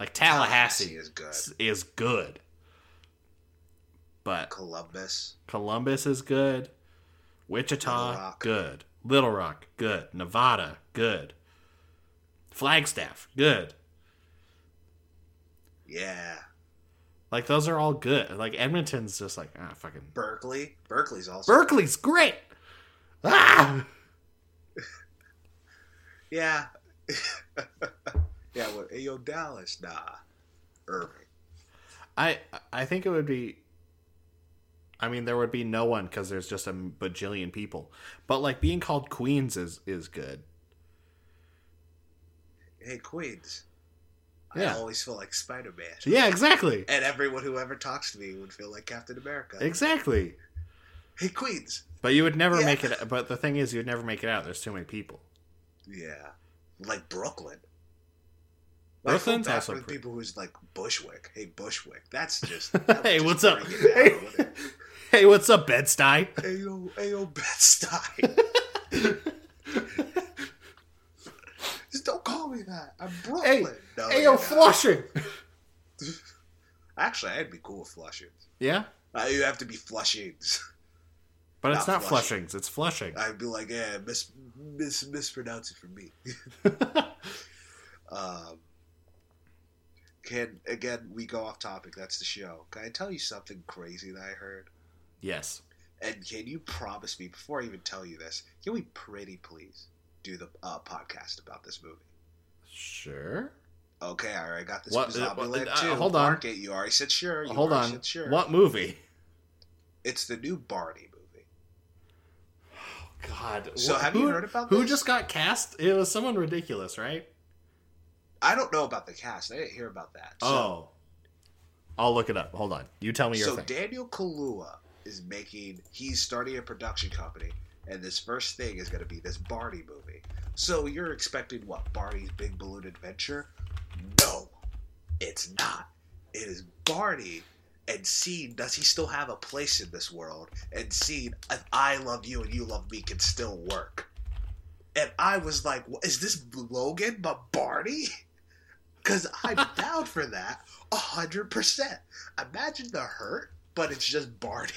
Like Tallahassee, is good. is, is good. But Columbus. Columbus is good. Wichita, Little Rock. good. Little Rock, good. Nevada, good. Flagstaff, good. Yeah. Like those are all good. Like Edmonton's just like ah fucking Berkeley. Berkeley's also. Berkeley's great. Ah, yeah. yeah. Well, hey, yo, Dallas. Nah. Irving. I I think it would be. I mean, there would be no one because there's just a bajillion people. But like being called Queens is is good. Hey, Queens. Yeah. I always feel like Spider Man. Yeah, exactly, And everyone who ever talks to me would feel like Captain America. exactly. Hey, Queens. But you would never Yeah. make it. But the thing is, you'd never make it out. There's too many people. Yeah. Like Brooklyn. I Brooklyn's bad also for pretty- people who's like Bushwick. Hey, Bushwick. That's just. that hey, just what's up? bring it down, Hey, hey, what's up, Bed Stuy? Hey, yo, hey, yo, Bed-Stuy. Just don't call me that. I'm Brooklyn. Hey, No, hey, yo, not. Flushing. Actually, I'd be cool with Flushing. Yeah, Uh, you have to be Flushings. but it's Not not Flushing. Flushings. It's Flushing. I'd be like, yeah, mis- mis- mispronounce it for me. Um, can again we go off topic? That's the show. Can I tell you something crazy that I heard? yes. And can you promise me before I even tell you this? Can we pretty please do the uh, podcast about this movie? Sure. Okay, I already got this What- uh, what- uh, too. hold on. Mark it. You already said sure. You Hold on. Sure. What movie? It's the new Barney movie. Oh God. So have who, you heard about Who this? just got cast? It was someone ridiculous, right? I don't know about the cast. I didn't hear about that. So, oh. I'll look it up. Hold on. You tell me your so thing. Daniel Kaluuya is making. He's starting a production company, and this first thing is going to be this Barney movie. So you're expecting what? Barney's Big Balloon Adventure? No, it's not. It is Barney and seeing does he still have a place in this world, and seeing if I love you and you love me can still work. And I was like, is this Logan but Barney? Because I'm down for that, a hundred percent. Imagine the hurt, but it's just Barney.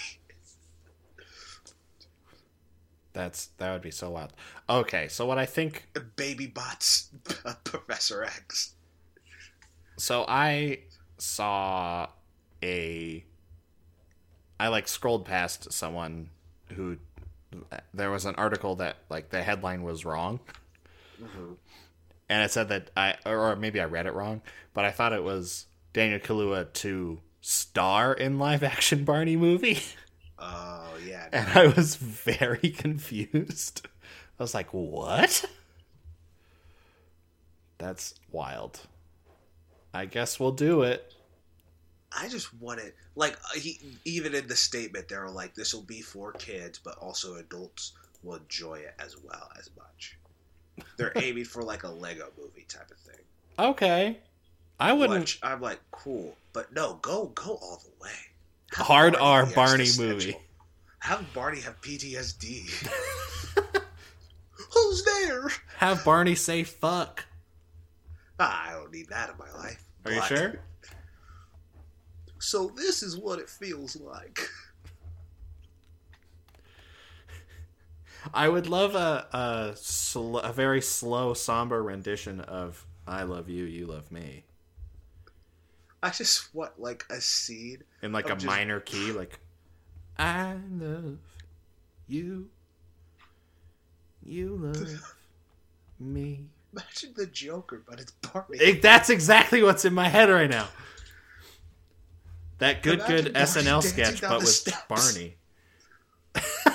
That's that would be so wild. Okay, so what I think Baby bots, Professor X. so I saw a I like scrolled past someone who there was an article that like the headline was wrong mm-hmm. And it said that I or maybe I read it wrong, but I thought it was Daniel Kaluuya to star in live action Barney movie. Oh yeah, and I was very confused. I was like, "What?" That's wild. I guess we'll do it. I just want it. Like uh, he, even in the statement, they were like, "This will be for kids, but also adults will enjoy it as well as much." They're aiming for like a Lego movie type of thing. Okay. I wouldn't Which I'm like, cool, but no, go go all the way. Have hard R Barney movie. Have Barney have PTSD. Who's there? Have Barney say fuck. Ah, I don't need that in my life. Are you sure? So this is what it feels like. I would love a a, sl- a very slow, somber rendition of "I love you, you love me" I just want like a scene. in like a just- minor key, like "I love you, you love me." Imagine the Joker, but it's Barney. It- that's exactly what's in my head right now. That good, Imagine good SNL sketch, but with steps. Barney.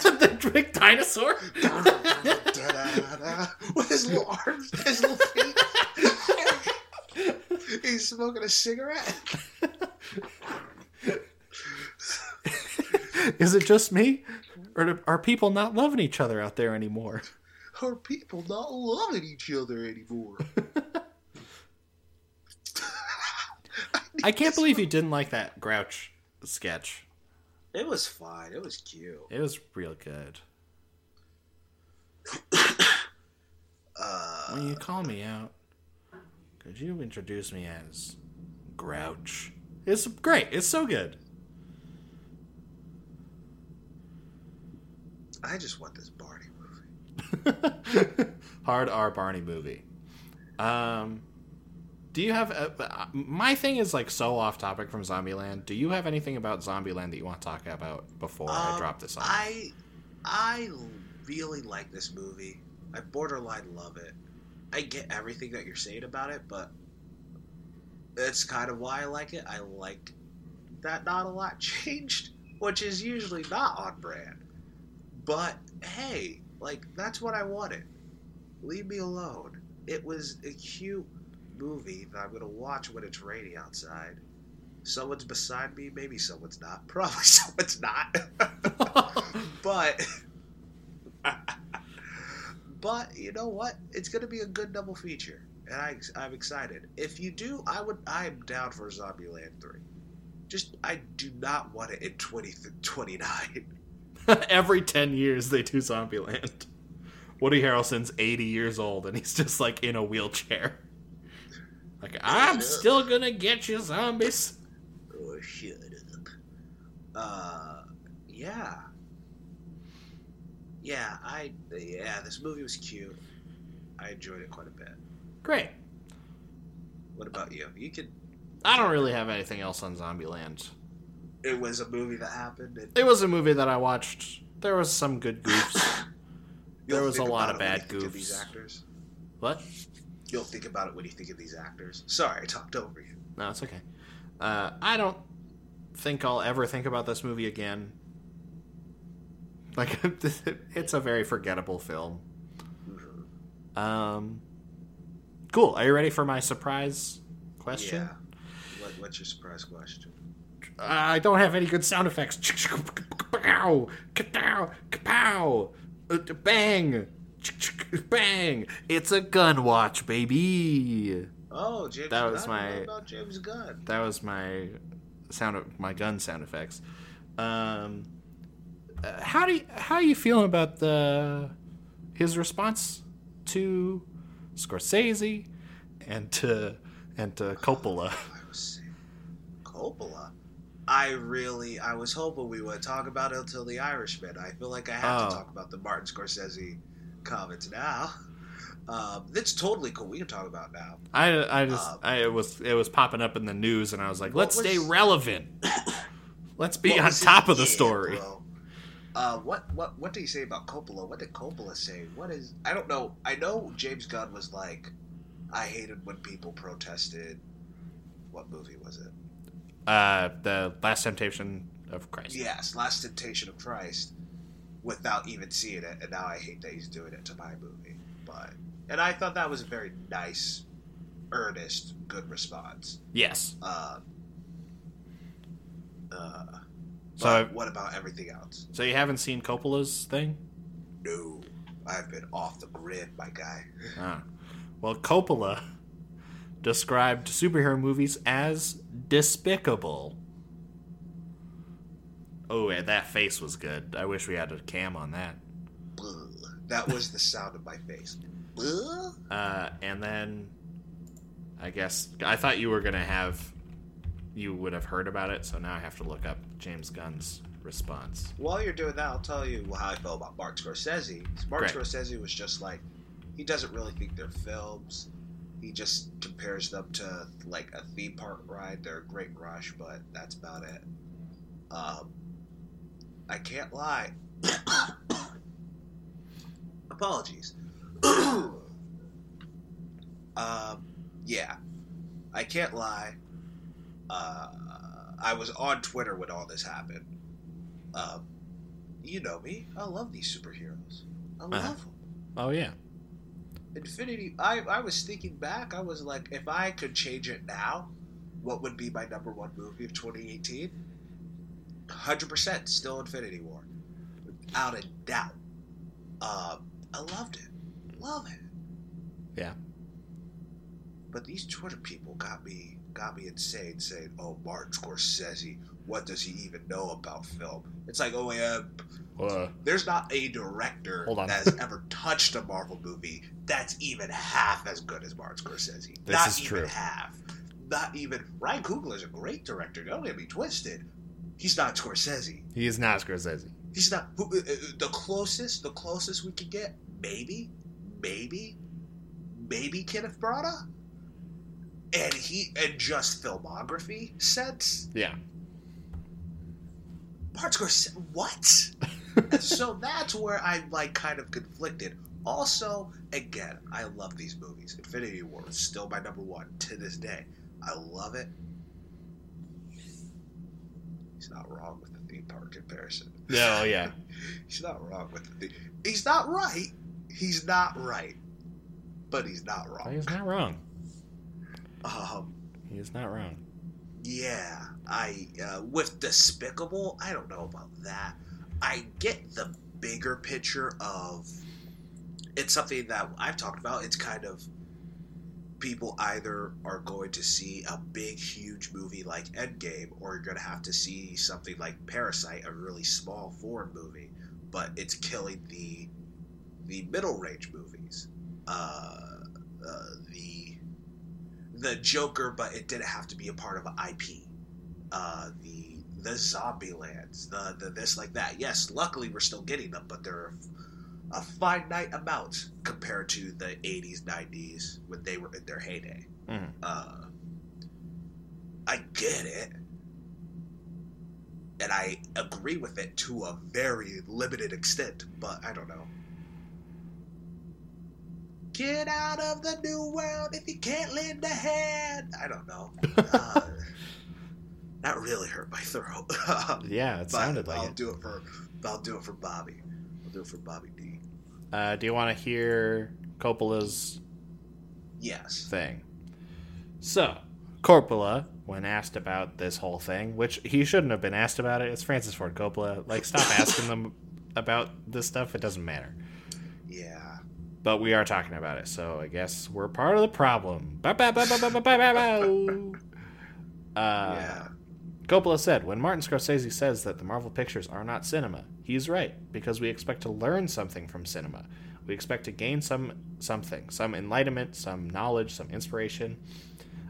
The big dinosaur. With his little arms, his little feet. He's smoking a cigarette. Is it just me, or are people not loving each other out there anymore? Are people not loving each other anymore? I can't believe you didn't like that Grouch sketch. It was fine. It was cute. It was real good. Uh, When you call me out, could you introduce me as Grouch? It's great. It's so good. I just want this Barney movie. Hard R Barney movie. Um, do you have a, my thing is like so off topic from Zombieland. Do you have anything about Zombieland that you want to talk about before I Um, drop this on? I I really like this movie. I borderline love it. I get everything that you're saying about it, but that's kind of why I like it. I like that not a lot changed, which is usually not on brand. But hey, like that's what I wanted. Leave me alone. It was a cute movie that I'm gonna watch when it's rainy outside. Someone's beside me, maybe someone's not. Probably someone's not. but but you know what? It's gonna be a good double feature, and I, I'm excited. If you do, I would. I'm down for Zombieland three. Just I do not want it in 2029. Every 10 years they do Zombieland. Woody Harrelson's 80 years old and he's just like in a wheelchair. Like, I'm still gonna get you, zombies. Oh, shut up. Uh, yeah. Yeah, I yeah, this movie was cute. I enjoyed it quite a bit. Great. What about you? You could. I don't really have anything else on Zombieland. It was a movie that happened. And It was a movie that I watched. There was some good goofs. there was a lot of bad you of These goofs. actors. what? You'll think about it when you think of these actors. Sorry, I talked over you. No, it's okay. Uh, I don't think I'll ever think about this movie again. Like, it's a very forgettable film. Mhm. Um, cool. Are you ready for my surprise question? Yeah. What, what's your surprise question? I don't have any good sound effects. Kapow! Kapow! Kapow! Uh, Bang! Bang! It's a gun watch, baby. Oh, James. That was Gunn. my- about James Gunn. That was my sound, of, my gun sound effects. Um, uh, how do you, how are you feeling about the his response to Scorsese and to and to Coppola? I was Coppola. I really, I was hoping we would talk about it until The Irishman. I feel like I have Oh. to talk about the Martin Scorsese comments now. Um, that's totally cool. We can talk about now. I, I just Um, I, it was it was popping up in the news and I was like, let's stay relevant. let's be on top of the yeah, story. bro. Uh, what what what did he say about Coppola? What did Coppola say? What is I don't know. I know James Gunn was like, I hated when people protested. What movie was it? Uh, the Last Temptation of Christ. Yes, Last Temptation of Christ, without even seeing it, and now I hate that he's doing it to my movie. But and I thought that was a very nice, earnest, good response. Yes. Uh, uh, So but what about everything else? So you haven't seen Coppola's thing? No, I've been off the grid, my guy. Ah. Well, Coppola described superhero movies as despicable. Oh, that face was good. I wish we had a cam on that. That was the sound of my face. Uh, and then, I guess I thought you were gonna have, you would have heard about it. So now I have to look up James Gunn's response. While you're doing that, I'll tell you how I feel about Mark Scorsese. Mark Great. Scorsese was just like, he doesn't really think they're films. He just compares them to like a theme park ride. They're a great rush, but that's about it. Um, I can't lie. Apologies. um, yeah, I can't lie. Uh, I was on Twitter when all this happened. Um, you know me. I love these superheroes. I love Uh-huh. them. Oh yeah. Infinity. I I was thinking back. I was like, if I could change it now, what would be my number one movie of 2018? Hundred percent, still Infinity War, without a doubt. Um, I loved it. Love it. Yeah. But these Twitter people got me got me insane saying, "Oh, Martin Scorsese, what does he even know about film?" It's like, oh yeah, Uh, there's not a director that has ever touched a Marvel movie that's even half as good as Martin Scorsese. This not even true. half. Not even Ryan Coogler is a great director. Don't get me twisted. He's not Scorsese. he is not Scorsese. He's not who, uh, uh, the closest. The closest we could get, maybe, maybe, maybe Kenneth Branagh. and he and just filmography sense, Yeah. Martin Scorsese, what? so that's where I'm like kind of conflicted. Also, again, I love these movies. Infinity War is still my number one to this day. I love it. He's not wrong with the theme park comparison. No, yeah. He's not wrong with the theme. He's not right. He's not right. But he's not wrong. He's not wrong. Um, He is not wrong. yeah, I uh, with Despicable, I don't know about that. I get the bigger picture of it's something that I've talked about. It's kind of people either are going to see a big, huge movie like Endgame, or you're going to have to see something like Parasite, a really small foreign movie, but it's killing the the middle range movies. Uh, uh, the the Joker, but it didn't have to be a part of an IP. Uh, the the zombie lands, the the this like that. Yes, luckily we're still getting them, but they're a finite amount compared to the 80s, 90s when they were in their heyday. Mhm. Uh, I get it, and I agree with it to a very limited extent, but I don't know. Get out of the new world if you can't lend a hand. I don't know. Uh, that really hurt my throat. Yeah, it sounded like I'll it. do it for I'll do it for Bobby. I'll do it for Bobby D. Uh, do you want to hear Coppola's yes thing? So Coppola, when asked about this whole thing, which he shouldn't have been asked about it, it's Francis Ford Coppola. Like, stop asking them about this stuff. It doesn't matter. Yeah. But we are talking about it, so I guess we're part of the problem. uh, yeah. Coppola said, when Martin Scorsese says that the Marvel pictures are not cinema, he's right, because we expect to learn something from cinema. We expect to gain some something, some enlightenment, some knowledge, some inspiration.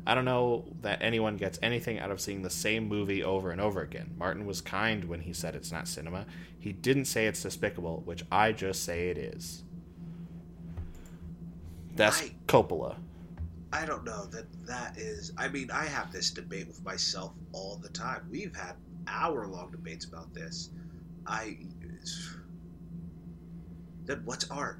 I don't know that anyone gets anything out of seeing the same movie over and over again. Martin was kind when he said it's not cinema. He didn't say it's despicable, which I just say it is. That's I- Coppola. I don't know that that is. I mean, I have this debate with myself all the time. We've had hour long debates about this. I. Then what's art?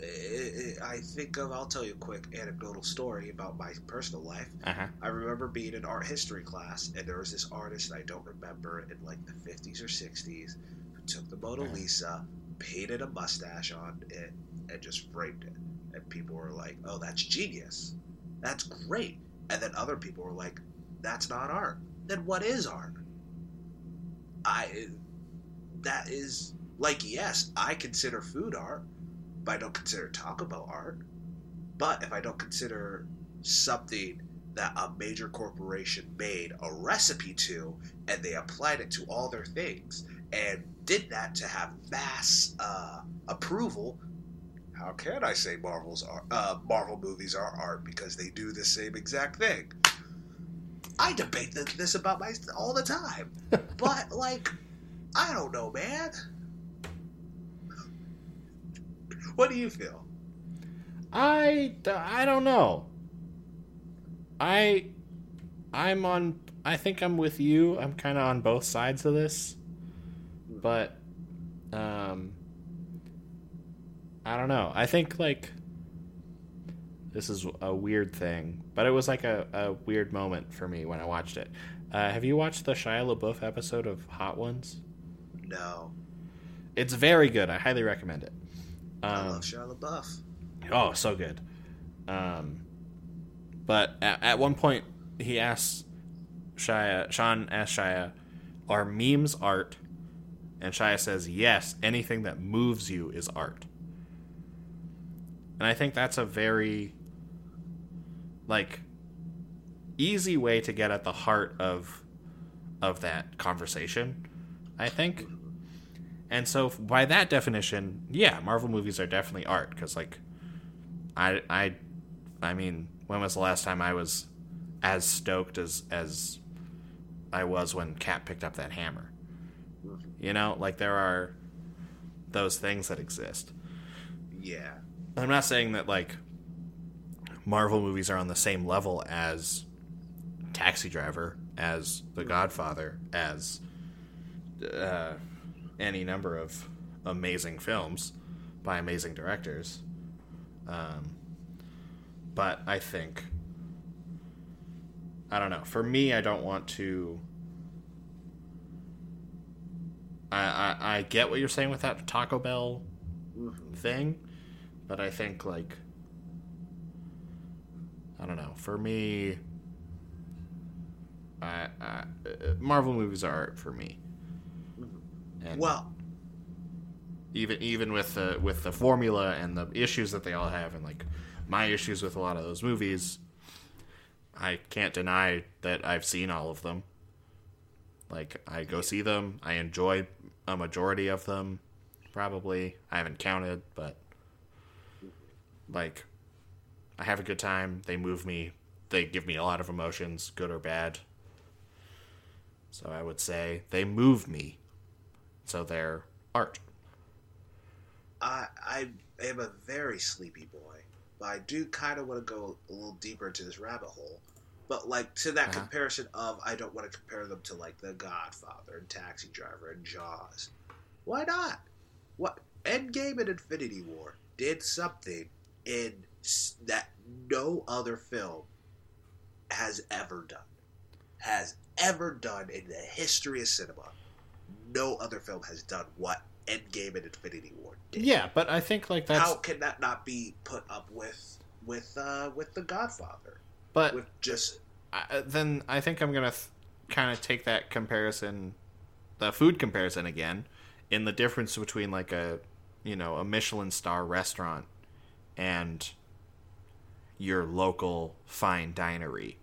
I think of. I'll tell you a quick anecdotal story about my personal life. Uh huh. I remember being in art history class, and there was this artist I don't remember in like the 50s or 60s who took the Mona Yeah. Lisa, painted a mustache on it, and just framed it. And people were like, "Oh, that's genius. That's great." And then other people were like, "That's not art. Then what is art?" I that is like yes, I consider food art, but I don't consider Taco Bell art. But if I don't consider something that a major corporation made a recipe to and they applied it to all their things and did that to have mass uh, approval how can i say marvel's art, uh, marvel movies are art because they do the same exact thing i debate this about my all the time but like i don't know man what do you feel I, I don't know. I I'm on I think I'm with you. I'm kind of on both sides of this. But um I don't know. I think like this is a weird thing, but it was like a, a weird moment for me when I watched it. Uh, have you watched the Shia LaBeouf episode of Hot Ones? no It's very good. I highly recommend it. i Um, love shia labeouf Oh, so good. Um, but at, at one point, he asks Shia, Sean asks Shia, "Are memes art?" And Shia says, "Yes. Anything that moves you is art." And I think that's a very like easy way to get at the heart of of that conversation. I think. And so, by that definition, yeah, Marvel movies are definitely art because, like, I, I, I mean, when was the last time I was as stoked as as I was when Cap picked up that hammer? You know, like there are those things that exist. yeah I'm not saying that like Marvel movies are on the same level as Taxi Driver, as The Godfather, as uh, any number of amazing films by amazing directors. Um, but I think I don't know. For me, I don't want to. I, I, I get what you're saying with that Taco Bell thing, but I think like I don't know. For me, I, I, uh, Marvel movies are art for me. And Well, even even with the with the formula and the issues that they all have, and like my issues with a lot of those movies, I can't deny that I've seen all of them. Like I go see them, I enjoy a majority of them. Probably I haven't counted, but like I have a good time. They move me. They give me a lot of emotions, good or bad. So I would say they move me. So they're art. I I am a very sleepy boy, but I do kind of want to go a little deeper into this rabbit hole. But like to that Uh-huh. comparison of, I don't want to compare them to like The Godfather and Taxi Driver and Jaws. Why not? What Endgame and Infinity War did something in that no other film has ever done. Has ever done in the history of cinema. No other film has done what Endgame and Infinity War did. Yeah, but I think like that's How can that not be put up with with uh, with The Godfather? but With just I, then I think I'm gonna th- kind of take that comparison, the food comparison again, in the difference between like a, you know, a Michelin star restaurant and your local fine dinery.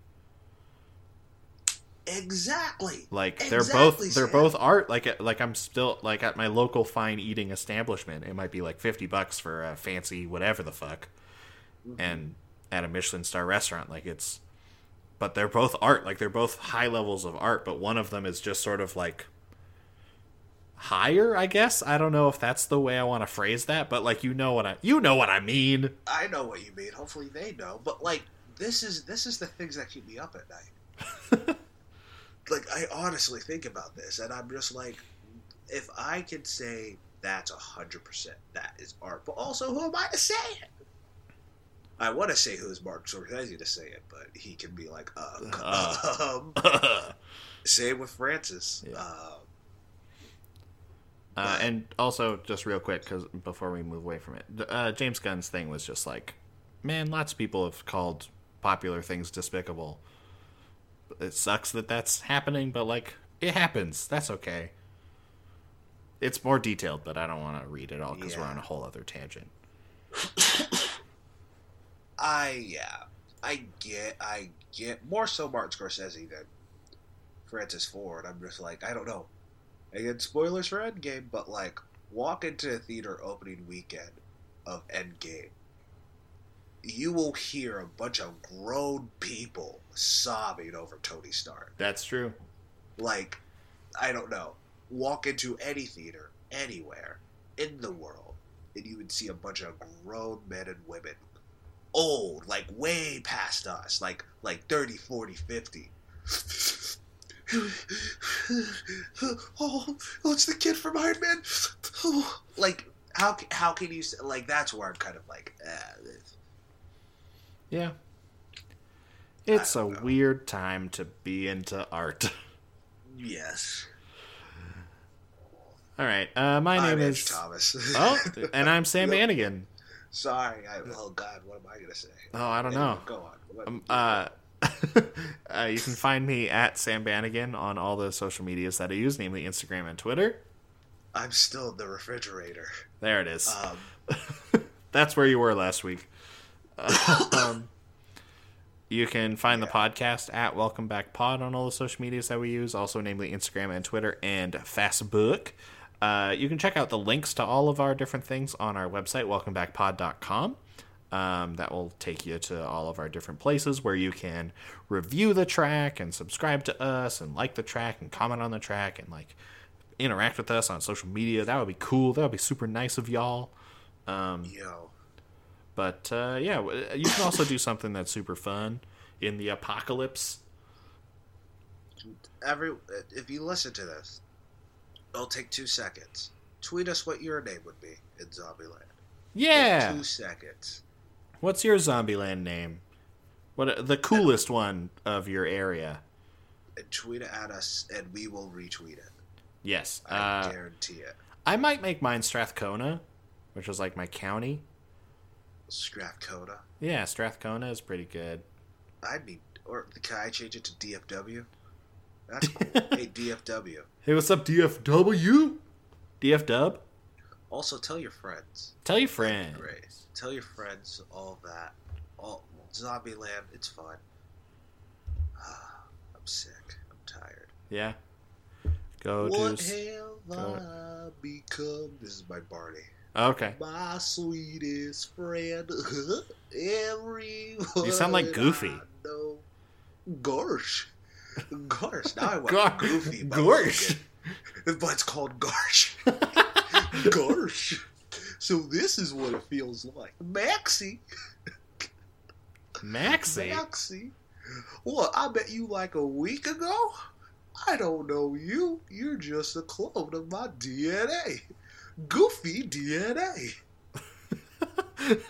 exactly. Like they're Exactly, both they're Sam. both art. Like like I'm still like at my local fine eating establishment, it might be like fifty bucks for a fancy whatever the fuck, Mm-hmm. and at a Michelin star restaurant, like it's. But they're both art. Like they're both high levels of art, but one of them is just sort of like higher. I guess I don't know if that's the way I want to phrase that, but like you know what I you know what I mean. I know what you mean. Hopefully they know. But like this is this is the things that keep me up at night. like I honestly think about this, and I'm just like, if I could say that's a hundred percent that is art, but also who am I to say it? I want to say who's Mark Scorsese to say it, but he can be like, uh, um, same with Francis. Yeah. Uh, Uh, and also, just real quick, because before we move away from it, uh, James Gunn's thing was just like, man, lots of people have called popular things despicable. It sucks that that's happening, but like, it happens. That's okay. It's more detailed, but I don't want to read it all because we're on a whole other tangent. I yeah, I get, I get more so Martin Scorsese than Francis Ford. I'm just like, I don't know. Again, spoilers for Endgame, but like, walk into a theater opening weekend of Endgame, you will hear a bunch of grown people sobbing over Tony Stark. That's true. Like, I don't know. Walk into any theater anywhere in the world, and you would see a bunch of grown men and women, old, like way past us, like like 30, 40, 50. Oh, oh, it's the kid from Iron Man. Oh, like, how how can you like? That's where I'm kind of like, this- Yeah. It's a know. weird time to be into art. yes. All right. Uh, my I'm name Edge is. Thomas. Oh, and I'm Sam. Bannigan. Sorry. I, oh God, what am I gonna say? Oh, I don't Anyway, know. Go on. What- Um, uh, uh, you can find me at Sam Bannigan on all the social medias that I use, namely Instagram and Twitter. I'm still in the refrigerator. There it is. Um, That's where you were last week. um, you can find the podcast at Welcome Back Pod on all the social medias that we use, also namely Instagram and Twitter and Facebook. Uh, you can check out the links to all of our different things on our website, welcomebackpod.com. Um, that will take you to all of our different places where you can review the track and subscribe to us and like the track and comment on the track and like interact with us on social media. That would be cool. That would be super nice of y'all. Um, yo, But uh, yeah, you can also do something that's super fun in the apocalypse. Every if you listen to this, it'll take two seconds. Tweet us what your name would be in Zombieland. Yeah. Two seconds. What's your Zombieland name? What the coolest one of your area? Tweet it at us, and we will retweet it. Yes. I Uh, guarantee it. I might make mine Strathcona, which was like my county. Strathcona. Yeah, Strathcona is pretty good. I'd be. Or can I change it to DFW? That's cool. hey, DFW. Hey, what's up, DFW? DF Dub? Also, tell your friends. Tell your friends. Great. Tell your friends all that. All Zombieland. It's fun. I'm sick. I'm tired. Yeah. Go what to. s- have go- I become? This is my Barney. Okay. My sweetest friend. Everyone. You sound like Goofy. Know. Gorsh. Gorsh. Now I want Gar- Goofy. Gorsh. But it's called Garsh. Garsh. So this is what it feels like. Maxie. Maxie. Maxie. What, I met you like a week ago? I don't know you. You're just a clone of my DNA. Goofy DNA.